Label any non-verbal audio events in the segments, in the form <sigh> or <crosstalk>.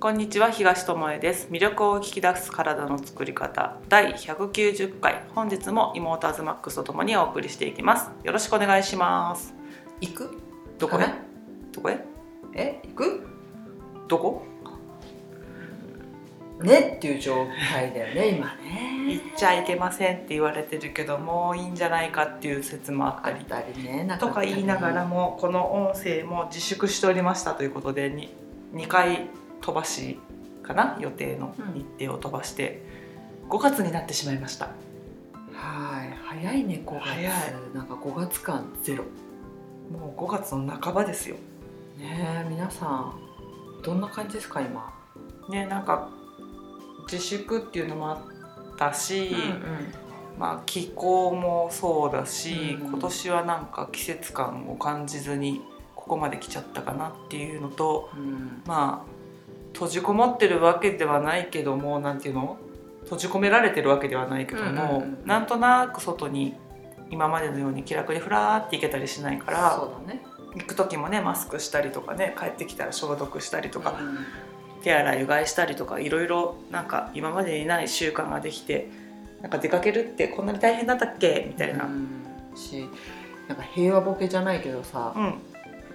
こんにちは東智恵です。魅力を引き出す体の作り方。第190回。本日も妹アズマックスとともにお送りしていきます。よろしくお願いします。行く？どこへ？はいどこへ？え？行く？どこ？ね？っていう状態だよね <laughs> 今行ねっちゃいけませんって言われてるけどもういいんじゃないかっていう説もあったり。たりねなとか言いながらもこの音声も自粛しておりましたということで 2, 2回飛ばしかな予定の。日程を飛ばして5月になってしまいました。はい。早いね5月。早い。なんか5月間ゼロ。もう5月の半ばですよ。ねえ皆さんどんな感じですか今？ねなんか自粛っていうのもあったし、まあ、気候もそうだし、うん。今年はなんか季節感を感じずにここまで来ちゃったかなっていうのとうん。まあ閉じこもってるわけではないけどもなんていうの？閉じ込められてるわけではないけども、うんうんうんなんとなく外に今までのように気楽にふらーって行けたりしないからね。行く時もねマスクしたりとかね帰ってきたら消毒したりとか、うん。手洗いうがいしたりとかいろいろなんか今までにない習慣ができてなんか出かけるってこんなに大変だったっけ？みたいな。うん。しなんか平和ボケじゃないけどさ、うん。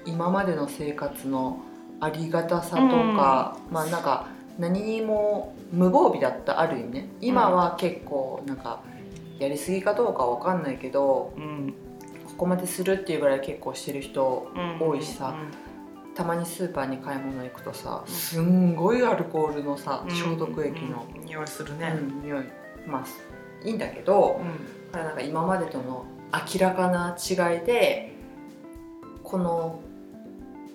今までの生活のありがたさとか、まあなんか何にも無防備だったある意味ね。今は結構なんかやりすぎかどうかわかんないけどうん。ここまでするっていうぐらい結構してる人うん。多いしさたまにスーパーに買い物行くとさうん。すんごいアルコールのさうん。消毒液の、うん。匂いするうね。ん匂い。まあいいんだけどうん。なんか今までとの明らかな違いでこの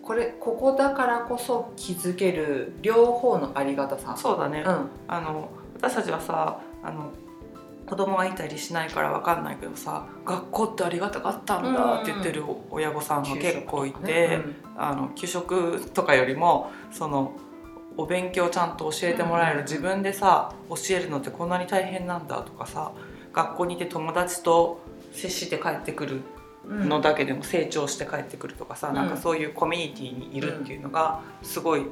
これここだからこそ気づける両方のありがたさ。そうだね、うん。あの私たちはさあの子供がいたりしないからわかんないけどさ学校ってありがたかったんだって言ってる親御さんが結構いて、あの給食とかよりもそのお勉強ちゃんと教えてもらえる、うん自分でさ教えるのってこんなに大変なんだとかさ学校にいて友達と接して帰ってくるうんのだけでも成長して帰ってくるとかさ、うん。なんかそういうコミュニティにいるっていうのがすごい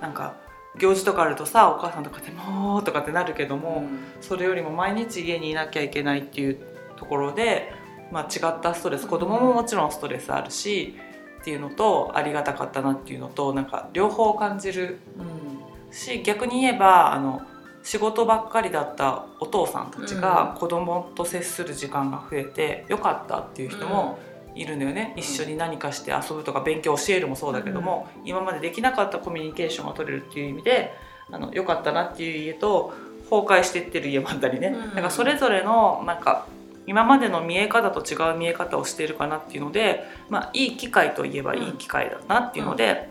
なんか行事とかあるとさお母さんとかでもうとかってなるけども、それよりも毎日家にいなきゃいけないっていうところで、まあ、違ったストレス子供ももちろんストレスあるしっていうのとありがたかったなっていうのとなんか両方感じるうん。し逆に言えばあの仕事ばっかりだったお父さんたちが子供と接する時間が増えてよかったっていう人もいるんだよね、うん。一緒に何かして遊ぶとか勉強教えるもそうだけども、今までできなかったコミュニケーションが取れるっていう意味であのよかったなっていう家と崩壊していってる家もあったりね、うんなんかそれぞれのなんか今までの見え方と違う見え方をしているかなっていうので、まあ、いい機会といえばいい機会だなっていうので、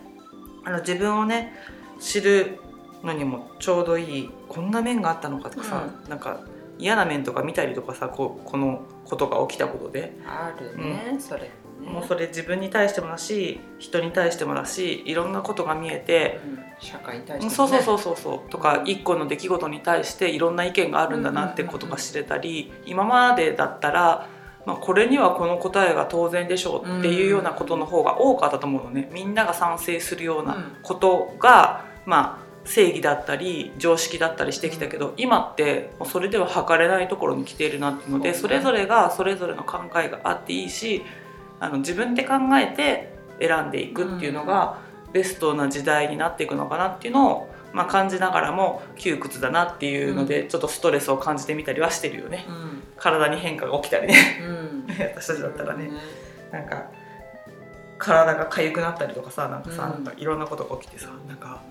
あの自分をね知るのにもちょうどいいこんな面があったのかとかさ、なんか嫌な面とか見たりとかさこうこのことが起きたことで。あるね、それね。もうそれ自分に対してもだし人に対してもだしいろんなことが見えて、うん。社会に対して、ね、そうそうそうそうそう。とか一個の出来事に対していろんな意見があるんだなってことが知れたり今までだったら、まあ、これにはこの答えが当然でしょうっていうようなことの方が多かったと思うのね。みんなが賛成するようなことが、まあ正義だったり常識だったりしてきたけど今ってもうそれでは測れないところに来ているなっていうのでそれぞれがそれぞれの考えがあっていいしあの自分で考えて選んでいくっていうのがベストな時代になっていくのかなっていうのを、まあ、感じながらも窮屈だなっていうので、ちょっとストレスを感じてみたりはしてるよね。うん。体に変化が起きたりね。うん。<laughs> 私たちだったらね。なんか体が痒くなったりとかさなんかさ、うん。なんかいろんなことが起きてさなんか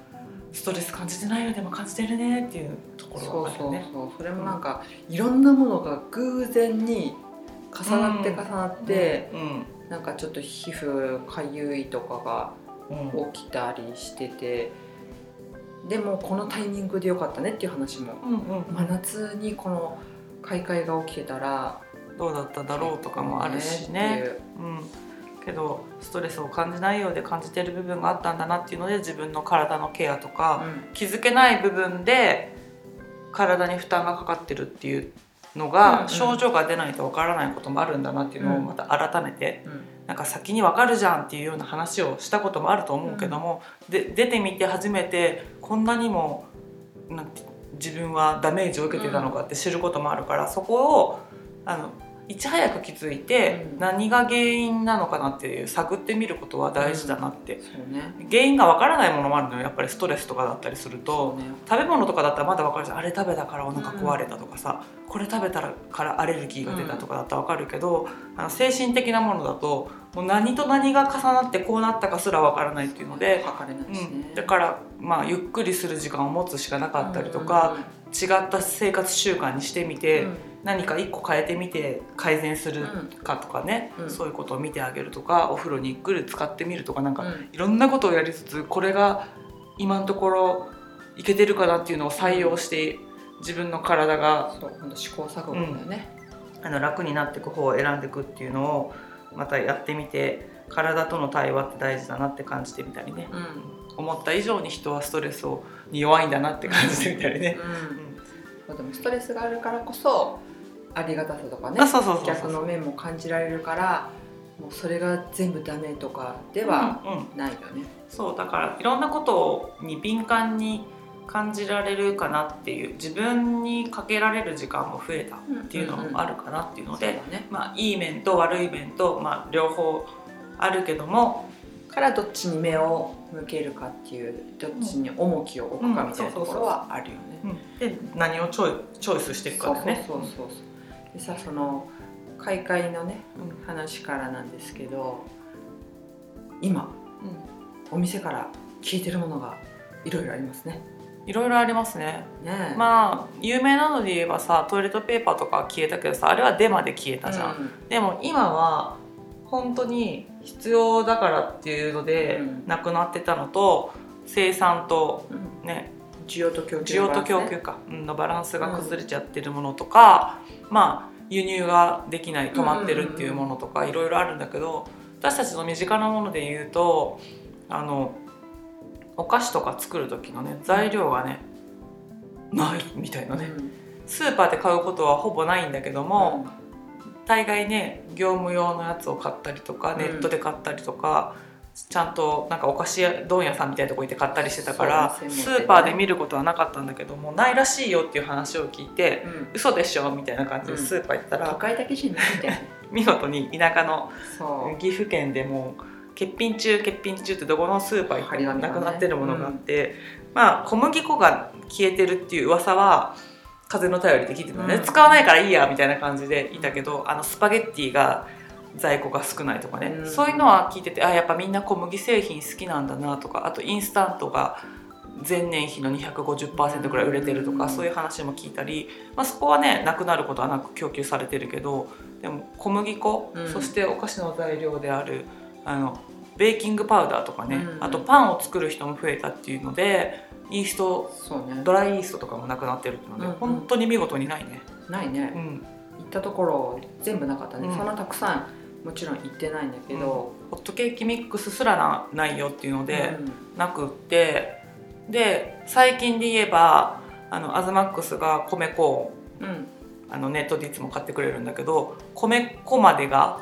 ストレス感じてないよでも感じてるねっていうとこそうそうろがあるよね。そうそれもなんかいろんなものが偶然に重なって重なって、うん。なんかちょっと皮膚かゆいとかがうん。起きたりしててでもこのタイミングでよかったねっていう話も。うんうん真夏にこの開会が起きてたらどうだっただろうとかもあるしね。っていう。うん、けどストレスを感じないようで感じてる部分があったんだなっていうので自分の体のケアとか、気づけない部分で体に負担がかかってるっていうのが、うんうん。症状が出ないとわからないこともあるんだなっていうのをうん。また改めてうん。なんか先にわかるじゃんっていうような話をしたこともあると思うけども、で出てみて初めてこんなにもなんて自分はダメージを受けてたのかって知ることもあるから、そこをあのいち早く気づいて、うん。何が原因なのかなっていう探ってみることは大事だなって、そうね。原因がわからないものもあるのよやっぱりストレスとかだったりすると。ね。食べ物とかだったらまだわかるじゃん。あれ食べたからお腹壊れたとかさ、これ食べたからアレルギーが出たとかだったらわかるけど、あの精神的なものだともう何と何が重なってこうなったかすらわからないっていうので、測れないしね、うん、だからまあゆっくりする時間を持つしかなかったりとか、違った生活習慣にしてみて、うん何か一個変えてみて改善するかとかね、うん。そういうことを見てあげるとかお風呂にゆっくり使ってみるとかなんか、うん。いろんなことをやりつつこれが今のところいけてるかなっていうのを採用して自分の体が試行錯誤だよね、あの楽になっていく方を選んでいくっていうのをまたやってみて体との対話って大事だなって感じてみたりね。うん。思った以上に人はストレスをに弱いんだなって感じてみたりね。うん。そうでもストレスがあるからこそありがたさとかねあそうそうそうそう逆の面も感じられるからもうそれが全部ダメとかではうんうん。ないよね。そうだからいろんなことに敏感に感じられるかなっていう自分にかけられる時間も増えたっていうのもあるかなっていうので、そうだね。まあ、いい面と悪い面と、まあ、両方あるけどもからどっちに目を向けるかっていうどっちに重きを置くかみたいなところはあるよね。で何をチョイチョイスしていくかだね。そうそうそうそうでさその開会のね話からなんですけど今お店から消えてるものがいろいろありますね。いろいろありますね。ねえ。まあ有名なので言えばさトイレットペーパーとかは消えたけどさあれはデマで消えたじゃん。うん。でも今は本当に必要だからっていうのでうん。なくなってたのと生産とうん。ね需要と供給需要と供給か。うんのバランスが崩れちゃってるものとか、まあ輸入ができない止まってるっていうものとかいろいろあるんだけど私たちの身近なもので言うとあのお菓子とか作る時のね材料がねないみたいなね。スーパーで買うことはほぼないんだけども、大概ね業務用のやつを買ったりとかうん。ネットで買ったりとか、ちゃんとなんかお菓子屋問屋さんみたいなとこ行って買ったりしてたから、スーパーで見ることはなかったんだけどもないらしいよっていう話を聞いて、うん嘘でしょみたいな感じでうん。スーパー行ったら、都会だけじゃないんだよね。見事に田舎の岐阜県でも欠品中欠品中ってどこのスーパー行ってもなくなってるものがあって、まあ小麦粉が消えてるっていう噂は風の便りで聞いてたのね、うん。使わないからいいやみたいな感じでいたけどあのスパゲッティが在庫が少ないとかね、うんそういうのは聞いててあやっぱみんな小麦製品好きなんだなとかあとインスタントが前年比の250%ぐらい売れてるとか、うんそういう話も聞いたり、まあ、そこはねなくなることはなく供給されてるけどでも小麦粉、うんそしてお菓子の材料であるあのベーキングパウダーとかね、うんあとパンを作る人も増えたっていうのでイーストね。ドライイーストとかもなくなってるっていうので、うんうん本当に見事にないね。ないね。うん、行ったところ全部なかったね。うんそんなたくさんもちろん行ってないんだけど。ホットケーキミックスすらなないよっていうので、うんなくってで最近で言えばあのアズマックスが米粉をうん。あのネットでいつも買ってくれるんだけど米粉までが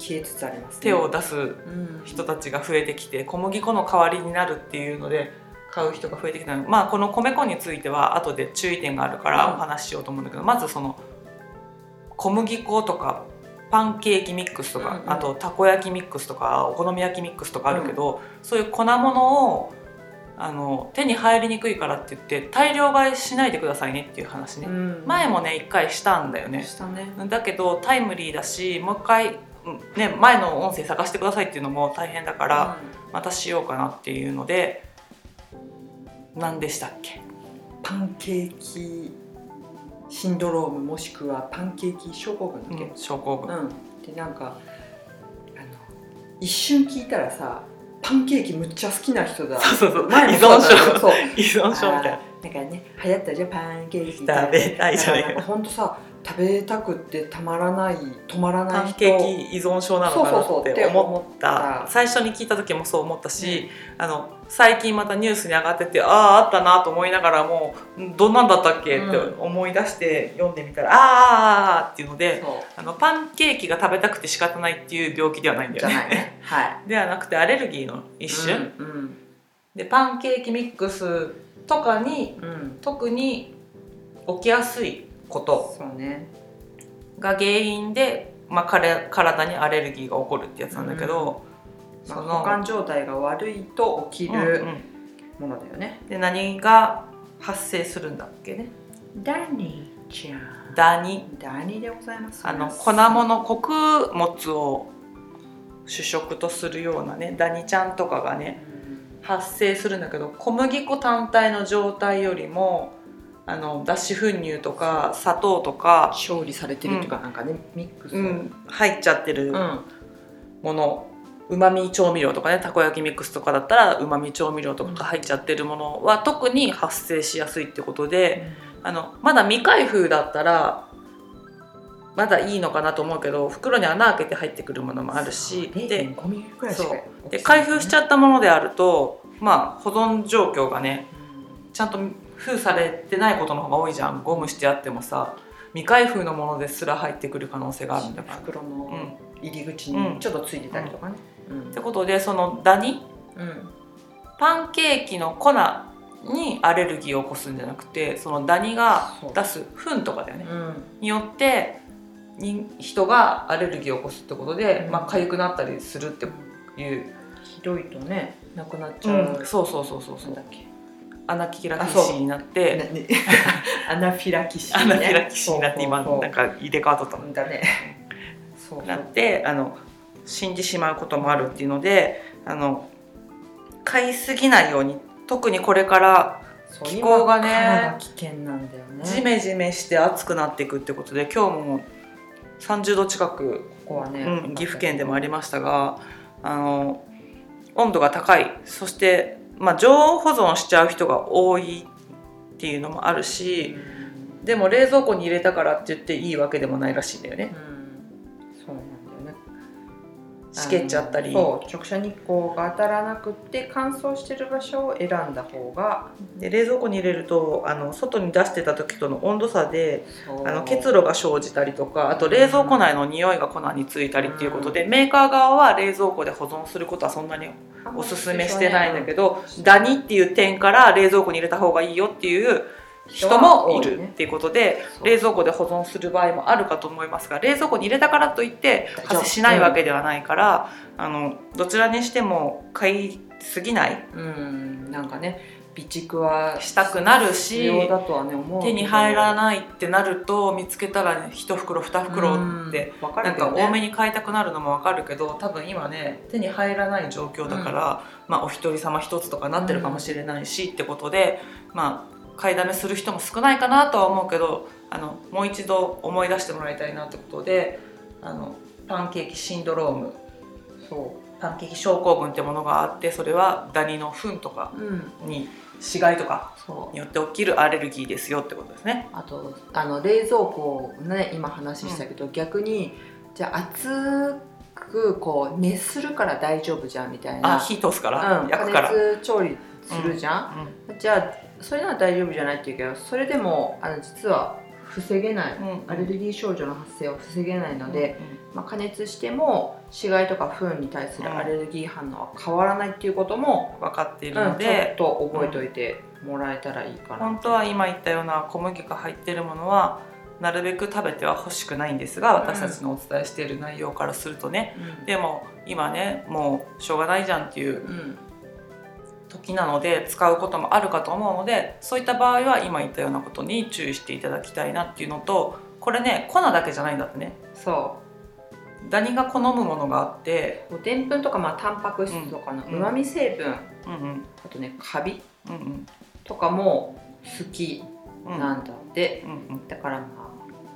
消えつつありますね。手を出すうん。人たちが増えてきて小麦粉の代わりになるっていうので買う人が増えてきたのまあこの米粉については後で注意点があるからうんお話ししようと思うんだけど、まずその小麦粉とかパンケーキミックスとか、うんうん。あとたこ焼きミックスとかお好み焼きミックスとかあるけど、そういう粉物をあの手に入りにくいからって言って大量買いしないでくださいねっていう話ね、うん。前もね一回したんだよね。ね。だけどタイムリーだしもう一回、うんね、前の音声探してくださいっていうのも大変だから、またしようかなっていうので何でしたっけ？パンケーキシンドロームもしくはパンケーキ症候群だっけ、うん症候群、うん、でなんかあの一瞬聞いたらさパンケーキむっちゃ好きな人だ。そうそうそう。前もそうそう。<laughs> 依存症みたいな。なんかね流行ったじゃん。パンケーキ食べたいじゃない。だかほんとさ食べたくってたまらない止まらない人。パンケーキ依存症なのかなって思った。た。最初に聞いた時もそう思ったし、あの最近またニュースに上がっててあああったなと思いながらもんどんなんだったっけ？って思い出して読んでみたら、あーあーあーっていうのでそあのパンケーキが食べたくて仕方ないっていう病気ではないんだよね。ね。はい。<laughs> ではなくてアレルギーの一種、うんでパンケーキミックスとかにうん、うん、特に起きやすいこと。が原因で、まあ、彼体にアレルギーが起こるってやつなんだけど、まあ、その保管状態が悪いと起きうんるうん。ものだよね、で何が発生するんだっけね？ダニーちゃん。ダニ。ダニーでございます。あの粉物穀物を主食とするようなねダニちゃんとかがね発生するんだけど小麦粉単体の状態よりもあの脱脂粉乳とか砂糖とか、調理されてるっていうか、なんかねミックス。うん、入っちゃってるうん。もの。うまみ調味料とかねたこ焼きミックスとかだったらうまみ調味料とかが入っちゃってるものは特に発生しやすいってことであのまだ未開封だったらまだいいのかなと思うけど袋に穴開けて入ってくるものもあるしで0.5ミリくらいしかそう。で開封しちゃったものであるとまあ保存状況がねうちゃんと封されてないことの方が多いじゃん。ゴムしてあってもさ未開封のものですら入ってくる可能性があるんだから。袋のうん。入り口にちょっとついてたりとかね。うん。ってことでそのダニ？うん。パンケーキの粉にアレルギーを起こすんじゃなくてそのダニが出す糞とかだよね。うん。によってに人がアレルギーを起こすってことで、うん。まあ痒くなったりするっていう、ひどいとねなくなっちゃう、そうそうそうそうそう。だっけアナキラキシーになって <laughs> アナフィラキシー、アナキラキシーになって今なんか入れ替わっとったの。だねそう。なってあの死んでしまうこともあるっていうのであの買いすぎないように特にこれから気候がね危険なんだよね。ジメジメして暑くなっていくってことで今日も30度近く、ここはね、うん、岐阜県でもありましたがあの温度が高い。そして、まあ、常温保存しちゃう人が多いっていうのもあるしでも冷蔵庫に入れたからって言っていいわけでもないらしいんだよね。うん。そうなんだよねしけっちゃったり。直射日光が当たらなくって乾燥してる場所を選んだ方が。で冷蔵庫に入れるとあの外に出してた時との温度差であの結露が生じたりとかあと冷蔵庫内の匂いが粉についたりっていうことで、メーカー側は冷蔵庫で保存することはそんなにおすすめしてないんだけど、ダニっていう点から冷蔵庫に入れた方がいいよっていう人もいるっていうことで、冷蔵庫で保存する場合もあるかと思いますが冷蔵庫に入れたからといって発生しないわけではないから、あのどちらにしても買いすぎない。うんなんかね備蓄はしたくなる必し要だとはね手に入らないってなると見つけたら、ね、1袋2袋って。なんか多めに買いたくなるのもわかるけど多分今ね手に入らない状況だから、まあお一人様一つとかなってるかもしれないし、ってことでまあ買いだめする人も少ないかなとは思うけどあのもう一度思い出してもらいたいなってことであのパンケーキシンドローム。そパンケーキ症候群ってものがあってそれはダニの糞とかううん。に死骸とかによって起きるアレルギーですよってことですね。あとあの冷蔵庫ね今話したけど、逆にじゃあ熱くこう熱するから大丈夫じゃんみたいな。あ火通すから、うん、焼くから。加熱調理するじゃん、じゃあそれなら大丈夫じゃないって言うけどそれでもあの実は防げない、うんうん。アレルギー症状の発生を防げないので、まあ、加熱しても死骸とか糞に対するアレルギー反応は変わらないっていうことも、分かっているうんので、ちょっと覚えておいてもらえたらいいかな、本当は今言ったような小麦が入っているものはなるべく食べては欲しくないんですが私たちのお伝えしている内容からするとね、うん。でも今ねもうしょうがないじゃんっていううん時なので使うこともあるかと思うのでそういった場合は今言ったようなことに注意していただきたいなっていうのとこれね粉だけじゃないんだってね。そダニが好むものがあってうでんぷんとかまあタンパク質とかのうんうまみ成分、うんうん。あとねカビ。うんうん。とかも好きうん。なんだって、うんだからまあ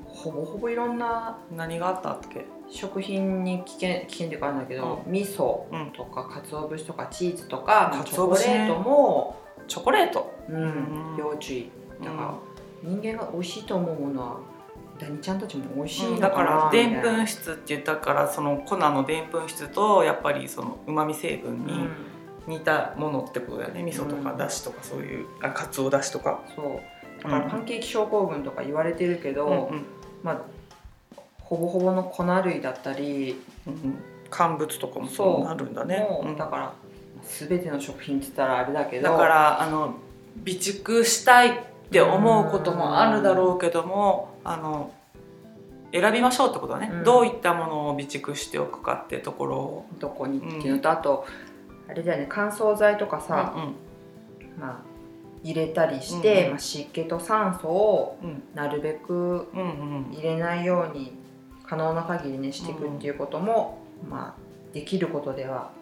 ほぼほぼいろんなうん何があったっけ？食品に危険危険っていうかあるんだけど、う味噌うん。とか鰹節とかチーズとか、まあチョコレートも、チョコレート。うんうん。要注意だから、人間が美味しいと思うものはダニちゃんたちも美味しいのだからでんぷみん質って言ったからその粉のでんぷん質とやっぱりそのうまみ成分に似たものってことだよね。味噌とかうん。だしとかそういうあかつおだしとか。そう。だからパンケーキ症候群とか言われてるけど、うんうん。まあほぼほぼの粉類だったりうんうん。乾物とかもそうなるんだね。だから全ての食品って言ったらあれだけどだからあの備蓄したいって思うこともあるだろうけどもあの選びましょうってことだね、うん。どういったものを備蓄しておくかってところを。どこにっていうのと、あとあれだよね乾燥剤とかさ、うん。まあ、入れたりして、うんうん。まあ、湿気と酸素をうん。なるべくうんうん。入れないように可能な限りねしていくっていうことも、まあ、できることでは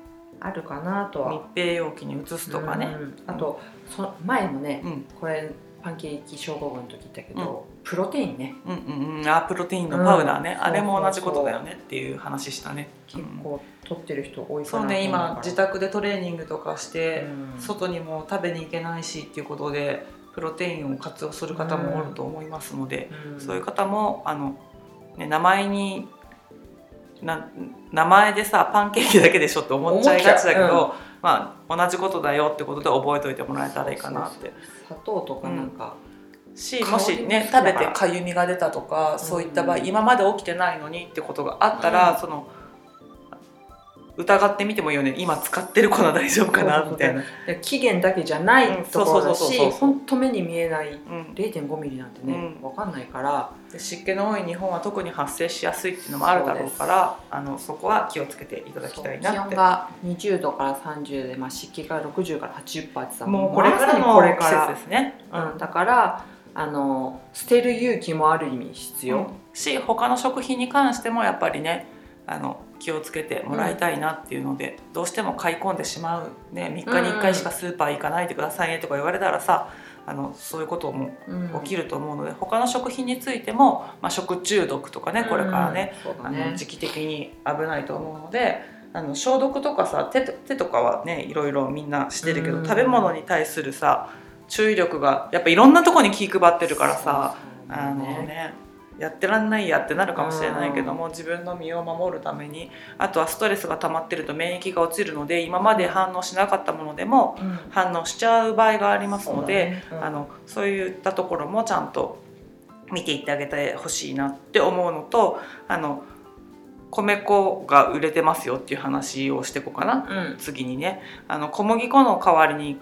あるかなと密は。閉容器に移すとかね、うんあとそ前もねうん、これパンケーキ症候群の時言ったけど、プロテインね。うんうんうん。あプロテインのパウダーね、うん。あれも同じことだよねっていう話したね。結構取ってる人多いかそうなと思うね今自宅でトレーニングとかして、うん。外にも食べに行けないしっていうことでプロテインを活用する方もおると思いますので、うん。そういう方もあの、ね、名前にな名前でさパンケーキだけでしょって思っちゃいがちだけど、思っまあ、同じことだよってことで覚えておいてもらえたらいいかなって。砂糖とかなんか、し香りもしね食べてかゆみが出たとか、んそういった場合今まで起きてないのにってことがあったら、うん。その疑ってみてもいいよね。今使ってる粉大丈夫かなみたいな。で期限だけじゃないうんところだし本当目に見えないうん。0.5ミリなんてね、うん。わかんないから。で湿気の多い日本は特に発生しやすいっていうのもあるだろうからあのそこは気をつけていただきたいな気って。温が20度から30で、まあ、湿気が60から80%ってさもうこれからの季これから。節ですね。うん、だからあの捨てる勇気もある意味必要、うん。し他の食品に関してもやっぱりねあの気をつけてもらいたいなっていうので、どうしても買い込んでしまう、ね、3日に1回しかスーパー行かないでくださいねとか言われたらさあのそういうこともうん。起きると思うので、他の食品についても、まあ、食中毒とかねこれからね,、うんそうだあのね時期的に危ないと思うのであの消毒とかさ手と手とかはねいろいろみんなしてるけど、うん。食べ物に対するさ注意力がやっぱいろんなとこに気配ってるからさ。そう。あのねねやってらんないやってなるかもしれないけども自分の身を守るためにあとはストレスが溜まってると免疫が落ちるので今まで反応しなかったものでもうん。反応しちゃう場合がありますので、そうだね。うん。あのそういったところもちゃんと見ていってあげてほしいなって思うのとあの米粉が売れてますよっていう話をしていこうかな。うん。次にね。あの小麦粉の代わりに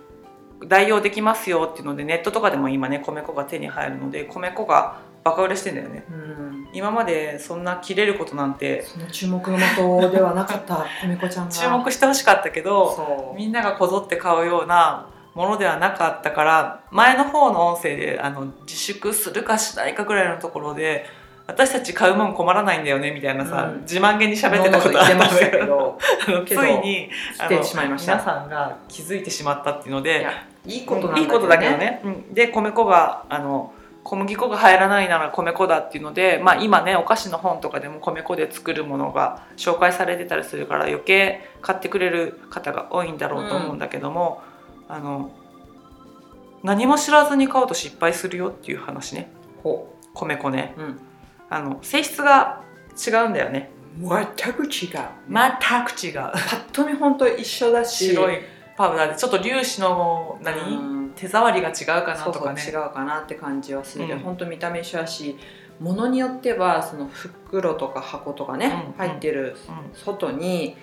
代用できますよっていうのでネットとかでも今ね米粉が手に入るので米粉がバカ売れしてんだよね。うん。今までそんな切れることなんてその注目の的ではなかった <laughs> 米子ちゃんが。注目してほしかったけどみんながこぞって買うようなものではなかったから前の方の音声であの自粛するかしないかぐらいのところで私たち買うもん困らないんだよねみたいなさ、うん。自慢げに喋ってたことあったんだけど <laughs> ついにあ来のてしまいました。皆さんが気づいてしまったっていうのいでやいいことなんだいいことだけどね、うん、で米粉があの小麦粉が入らないなら米粉だっていうので、まあ、今ねお菓子の本とかでも米粉で作るものが紹介されてたりするから余計買ってくれる方が多いんだろうと思うんだけども、あの何も知らずに買うと失敗するよっていう話ね。ほ米粉ね。う、うん、あの性質が違うんだよね。全く違う。全く違う。パッと見本当一緒だし白いパウダーでちょっと粒子の何、うん手触りが違うかなとかね。違うかなって感じはするけど、うん。本当見た目一緒だしものによってはその袋とか箱とかね、うん入ってるうん。外に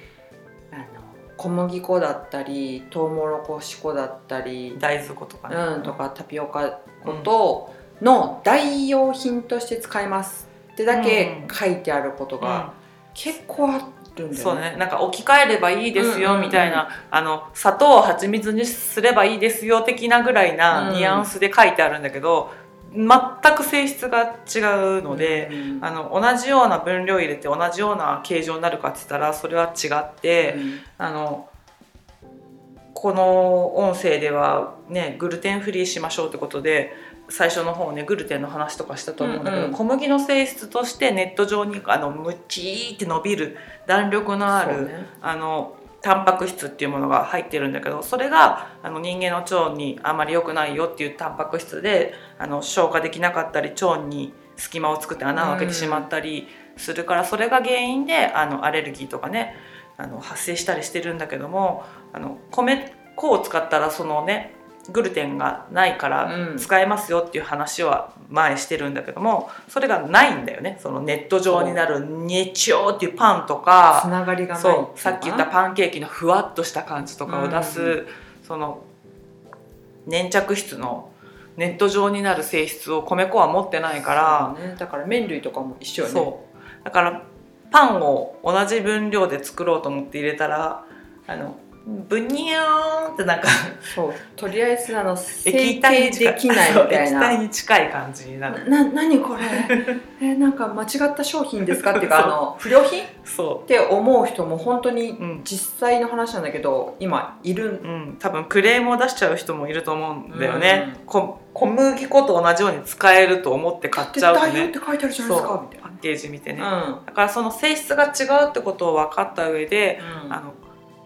あの小麦粉だったりトウモロコシ粉だったり、大豆粉とかね、うん、とかタピオカ粉との代用品として使いますってだけ書いてあることが結構あるんだよね。そうね。なんか置き換えればいいですようんうんうん。みたいな、あの砂糖を蜂蜜にすればいいですよ的なぐらいなうんニュアンスで書いてあるんだけど、全く性質が違うので、うんあの同じような分量入れて同じような形状になるかって言ったらそれは違って、うん。あのこの音声ではねグルテンフリーしましょうってことで最初の方ねグルテンの話とかしたと思うんだけど、うんうん。小麦の性質としてネット上にあのムチーって伸びる弾力のある、ね。あのタンパク質っていうものが入ってるんだけどそれがあの人間の腸にあまり良くないよっていうタンパク質であの消化できなかったり腸に隙間を作って穴を開けてしまったりするから、それが原因であのアレルギーとかねあの発生したりしてるんだけどもあの米粉を使ったらそのねグルテンがないからうん。使えますよっていう話は前してるんだけどもそれがないんだよね。そのネット状になるネチョーっていうパンとつかながりがそうさっき言ったンパンケーキのふわっとした感じとかを出す、うんその粘着質のネット状になる性質を米粉は持ってないから、ね、だから麺類とかも一緒よね。そう。だからパンを同じ分量で作ろうと思って入れたらあのブニューンってなんかそう。とりあえずあの成液体形できないみたいそう液体なに近い感じになる。な何これ？<laughs> えなんか間違った商品ですかっていうかあの不良品？っそて思う人も本当にううん。実際の話なんだけど今いるうん、多分クレームを出しちゃう人もいると思うんだよね、こ小麦粉と同じように使えると思って買っちゃうとね。って書いてあるじゃないですか。みたいパッケージ見てね、なだからその性質が違うってことを分かった上で、うん、あの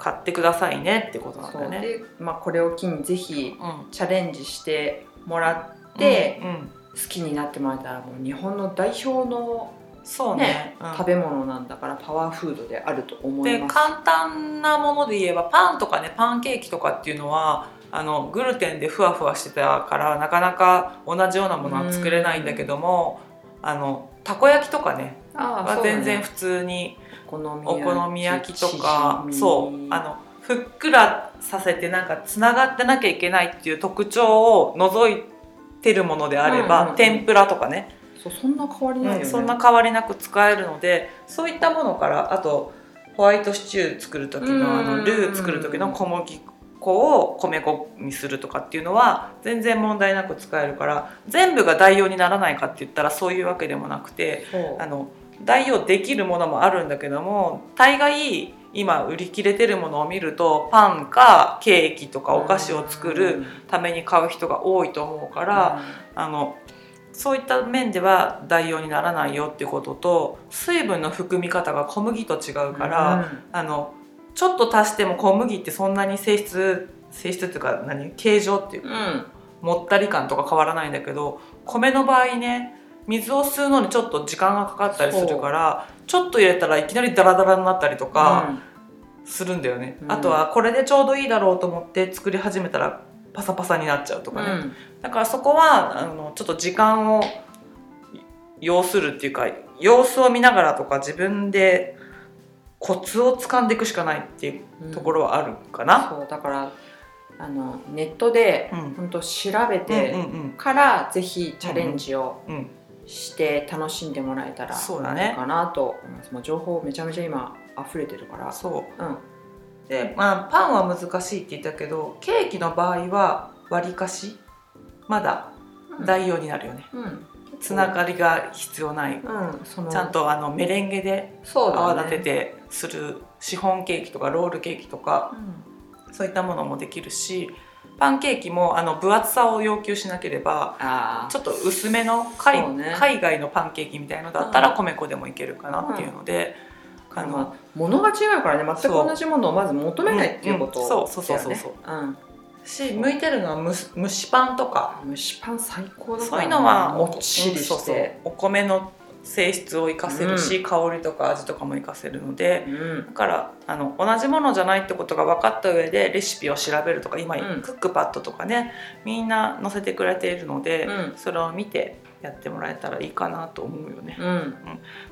買ってくださいねってことなんだよね。で、まあ、これを機にぜひうん。チャレンジしてもらって、うんうん。好きになってもらえたらもう日本の代表の、そうね。ねうん。食べ物なんだからパワーフードであると思います。で簡単なもので言えばパンとかねパンケーキとかっていうのはあのグルテンでふわふわしてたからなかなか同じようなものは作れないんだけどもあのたこ焼きとかねあは全然ね普通にお好みお好み焼きとかそうあのふっくらさせてなんかつながってなきゃいけないっていう特徴を除いてるものであれば、うんうんうん。天ぷらとかね、そうそんな変わりないよね、うんそんな変わりなく使えるのでそういったものからあとホワイトシチュー作る時のあのルー作る時の小麦粉を米粉にするとかっていうのは全然問題なく使えるから全部が代用にならないかって言ったらそういうわけでもなくてあの代用できるものもあるんだけども大概今売り切れてるものを見るとパンかケーキとかお菓子を作るために買う人が多いと思うから、あのそういった面では代用にならないよっていうことと水分の含み方が小麦と違うから、あのちょっと足しても小麦ってそんなに性質性質っていうか何？形状っていううん、うん。もったり感とか変わらないんだけど米の場合ね水を吸うのにちょっと時間がかかったりするからちょっと入れたらいきなりダラダラになったりとかするんだよね、うん。あとはこれでちょうどいいだろうと思って作り始めたらパサパサになっちゃうとかね、うん。だからそこはあのちょっと時間を要するっていうか様子を見ながらとか自分でコツをつかんでいくしかないっていうところはあるかな。そうだからあのネットでうん。本当調べうんてうんからぜひチャレンジをうんうんして楽しんでもらえたらそうだねいいかなと思います。もう情報めちゃめちゃ今溢れてるから。そううん。でまあパンは難しいって言ったけどケーキの場合は割りかしまだ代用になるよね、うん。つながりが必要ない、うん。ちゃんとあのメレンゲで。泡立ててするシフォンケーキとかロールケーキとかうん。そういったものもできるしパンケーキもあの分厚さを要求しなければ。ちょっと薄めの海,、そうね。海外のパンケーキみたいのだったら米粉でもいけるかなっていうので、あのまあ物が違うからね全くそう同じものをまず求めないっていうことうんうん。そうそうそうそう。うん。し向いてるのは蒸しパンとか。蒸しパン最高だそういうのはもっちりそうそうしてお米の性質を生かせるし、香りとか味とかも生かせるのでうん。だからあの同じものじゃないってことが分かった上でレシピを調べるとか今、うん。クックパッドとかねみんな載せてくれているので、うん。それを見てやってもらえたらいいかなと思うよね。うん。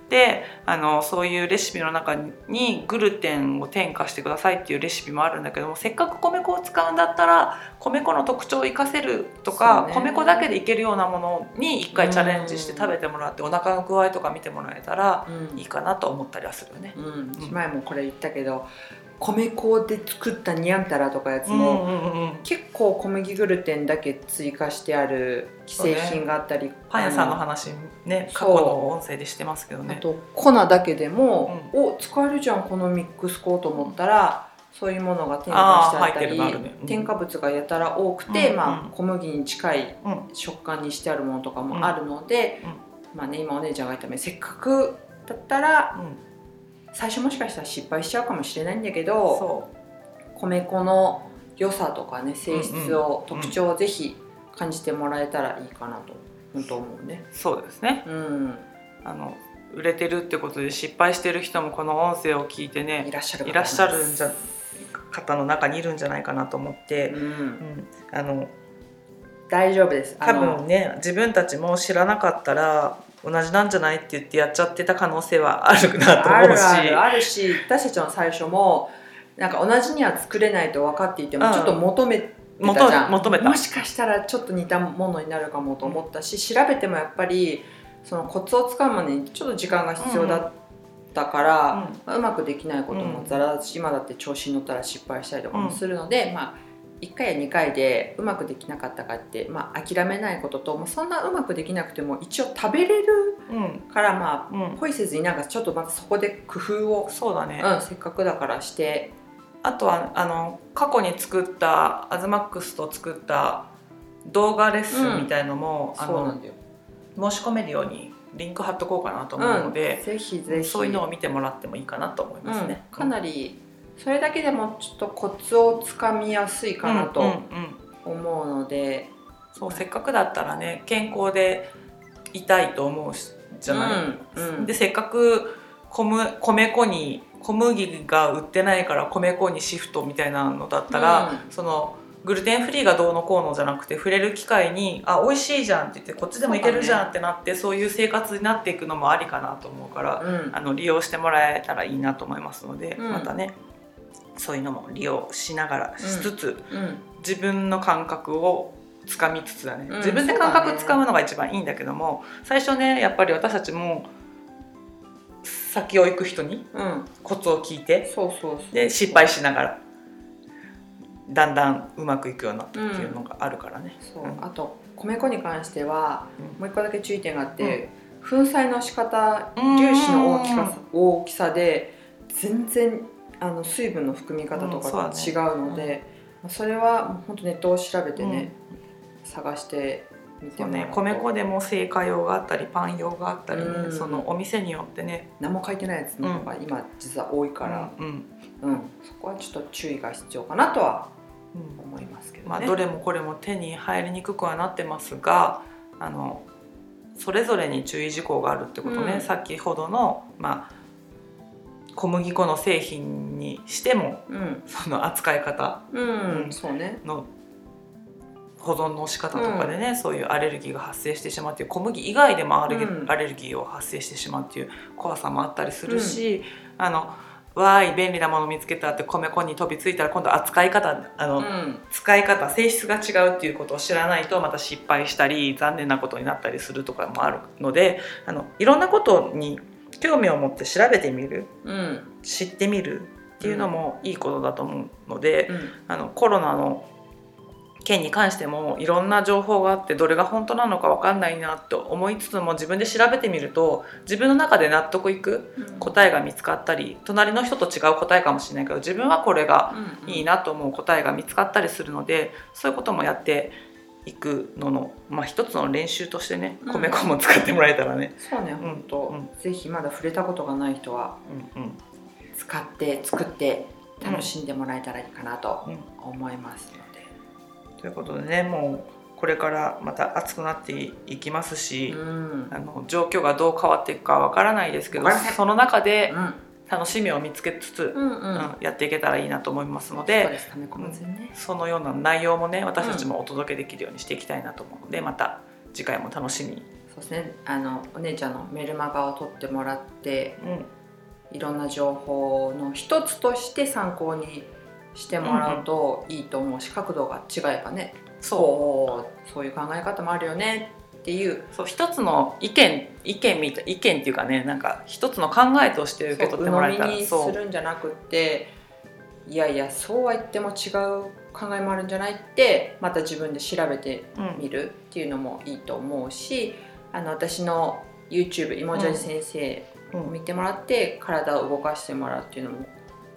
であのそういうレシピの中にグルテンを添加してくださいっていうレシピもあるんだけどもせっかく米粉を使うんだったら米粉の特徴を生かせるとか、ね。米粉だけでいけるようなものに一回チャレンジして食べてもらってお腹の具合とか見てもらえたらうん。いいかなと思ったりはするよね。うん。前もこれ言ったけど米粉で作ったニャンタラとかやつうんも、うんうんうん。結構小麦グルテンだけ追加してある既製品があったり、パン屋さんの話ね過去の音声でしてますけどあね。と粉だけでも、お使えるじゃんこのミックス粉と思ったらそういうものが添加してあったりね。うん。添加物がやたら多くて、うんまあ、うん小麦に近いうん食感にしてあるものとかもあるので、うん。まあね今お姉ちゃんが言ったようにせっかくだったらうん最初もしかしたら失敗しちゃうかもしれないんだけどそ米粉の良さとかね性質を、うんうん特徴をぜひ感じてもらえたらいいかなとう本当思うね。そうですね。うん。あの売れてるってことで失敗してる人もこの音声を聞いてねいらっしゃる方いらっしゃるんじゃ方の中にいるんじゃないかなと思って、ううん。ん、あの大丈夫です。多分ね自分たちも知らなかったら同じなんじゃないって言ってやっちゃってた可能性はあるなとある思うし。あるあるし私たちの最初もなんか同じには作れないと分かっていてもうん。ちょっと求めて求たじゃん、求めた。もしかしたらちょっと似たものになるかもと思ったし、調べてもやっぱりそのコツをつかむまでにちょっと時間が必要だったから、まあうまくできないこともうんざらだし今だって調子に乗ったら失敗したりとかもするので、まあ1回や2回でうまくできなかったかって、まあ、諦めないことと、まあ、そんなうまくできなくても一応食べれるうん。からまあうん。恋せずになんかちょっとまたそこで工夫を、そうだね、うん、せっかくだからして。あとはあの過去に作ったアズマックスと作った動画レッスンみたいのも、あのそうなんだよ。申し込めるようにリンク貼っとこうかなと思うのでうん、、ぜひぜひ。そういうのを見てもらってもいいかなと思いますね。うん。かなりそれだけでもちょっとコツをつかみやすいかなと思うので、そうせっかくだったらね健康でいたいと思うしじゃない、うんうん。でせっかく米米粉に小麦が売ってないから米粉にシフトみたいなのだったら、うそのグルテンフリーがどうのこうのじゃなくて触れる機会に「あ美味しいじゃん」って言ってこっちでもいけるじゃんってなってそう,、いう生活になっていくのもありかなと思うから、うん。あの利用してもらえたらいいなと思いますので、うん。またねそういうのも利用しながらしつつ、うん。自分の感覚をつかみつつだね、うん。自分で感覚つかむのが一番いいんだけども最初ねやっぱり私たちも先を行く人にうん。コツを聞いてそうそうそう。で失敗しながらだんだんうまくいくようになったっていうのがあるからね。あと米粉に関してはうん。もう一個だけ注意点があって、粉砕の仕方うん。粒子の大きさ大きさで全然あの水分の含み方とかうんそう違うので、まあそれは本当ネットを調べてね、探してみてそうもらうと。ね米粉でも製菓用があったりパン用があったりね、うんそのお店によってね。何も書いてないやつの方が今実は多いから、うんうん。そこはちょっと注意が必要かなとはうん思いますけどね。まあ、どれもこれも手に入りにくくはなってますがあのそれぞれに注意事項があるってことね、うん。先ほどの、まあ、小麦粉の製品にしてもうん、その扱い方うん。うん。そうね。の保存の仕方とかでね、そういうアレルギーが発生してしまうっていう小麦以外でもアレルギーを発生してしまうっていう怖さもあったりするし、あのわーい便利なもの見つけたって米粉に飛びついたら今度扱い方あの、うん。使い方性質が違うっていうことを知らないとまた失敗したり残念なことになったりするとかもあるのであのいろんなことに興味を持って調べてみるうん。知ってみるっていうのもいいことだと思うので、うん。あのコロナの件に関してもいろんな情報があってどれが本当なのか分かんないなと思いつつも自分で調べてみると自分の中で納得いく答えが見つかったり隣の人と違う答えかもしれないけど自分はこれがいいなと思う答えが見つかったりするのでそういうこともやっていくのの、まあ、一つの練習としてねうん。米粉も使ってもらえたらね。そうね本当、うん。ぜひまだ触れたことがない人はうんうん。使って作って楽しんでもらえたらいいかなと思いますので、ということでねもうこれからまた暑くなっていきますし、うん。あの状況がどう変わっていくかわからないですけどその中でうん楽しみを見つけつつ、うんうん。うんやっていけたらいいなと思いますのでね、そのような内容もね私たちもお届けできるようにしていきたいなと思うのでまた次回も楽しみに、そうですね。あのお姉ちゃんのメルマガを取ってもらってうん。いろんな情報の一つとして参考にしてもらうといいと思うし、角度が違えばねそう。そういう考え方もあるよねっていう。そう一つの意見意見みたい意見っていうかねなんか一つの考えとして受け取ってもらえたら。鵜呑みにすそう。るんじゃなくっていやいやそうは言っても違う考えもあるんじゃないってまた自分で調べてうんみるっていうのもいいと思うしあの私の YouTube いもじゃじ先生を見てもらって体を動かしてもらうっていうのも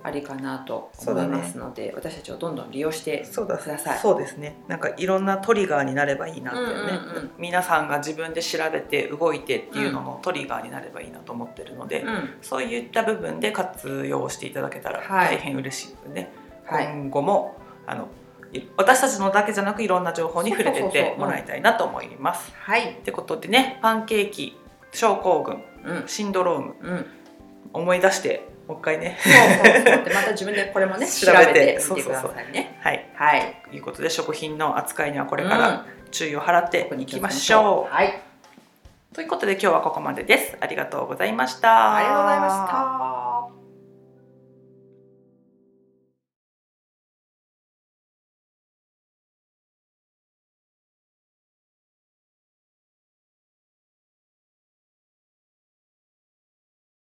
ありかなと思いますので、私たちをどんどん利用してそうだ。ください。そうですね。なんかいろんなトリガーになればいいなってね、うんうんうん。皆さんが自分で調べて動いてっていうののトリガーになればいいなと思ってるので、うんそういった部分で活用していただけたらはい。大変嬉しいのでね、はい。今後もあのい私たちのだけじゃなくいろんな情報に触れてってもらいたいなと思います。はい。ってことでねパンケーキ症候群うん。シンドロームうん。思い出してもう一回ね。そうそうそう。でまた自分でこれもね調 <laughs> 調べてみてくださいね。はい。はい。とい。うことで食品の扱いにはここれから注意を払っていきましょう。はい。ということで今日はここまでです。ありがとうございました。ありがとうございました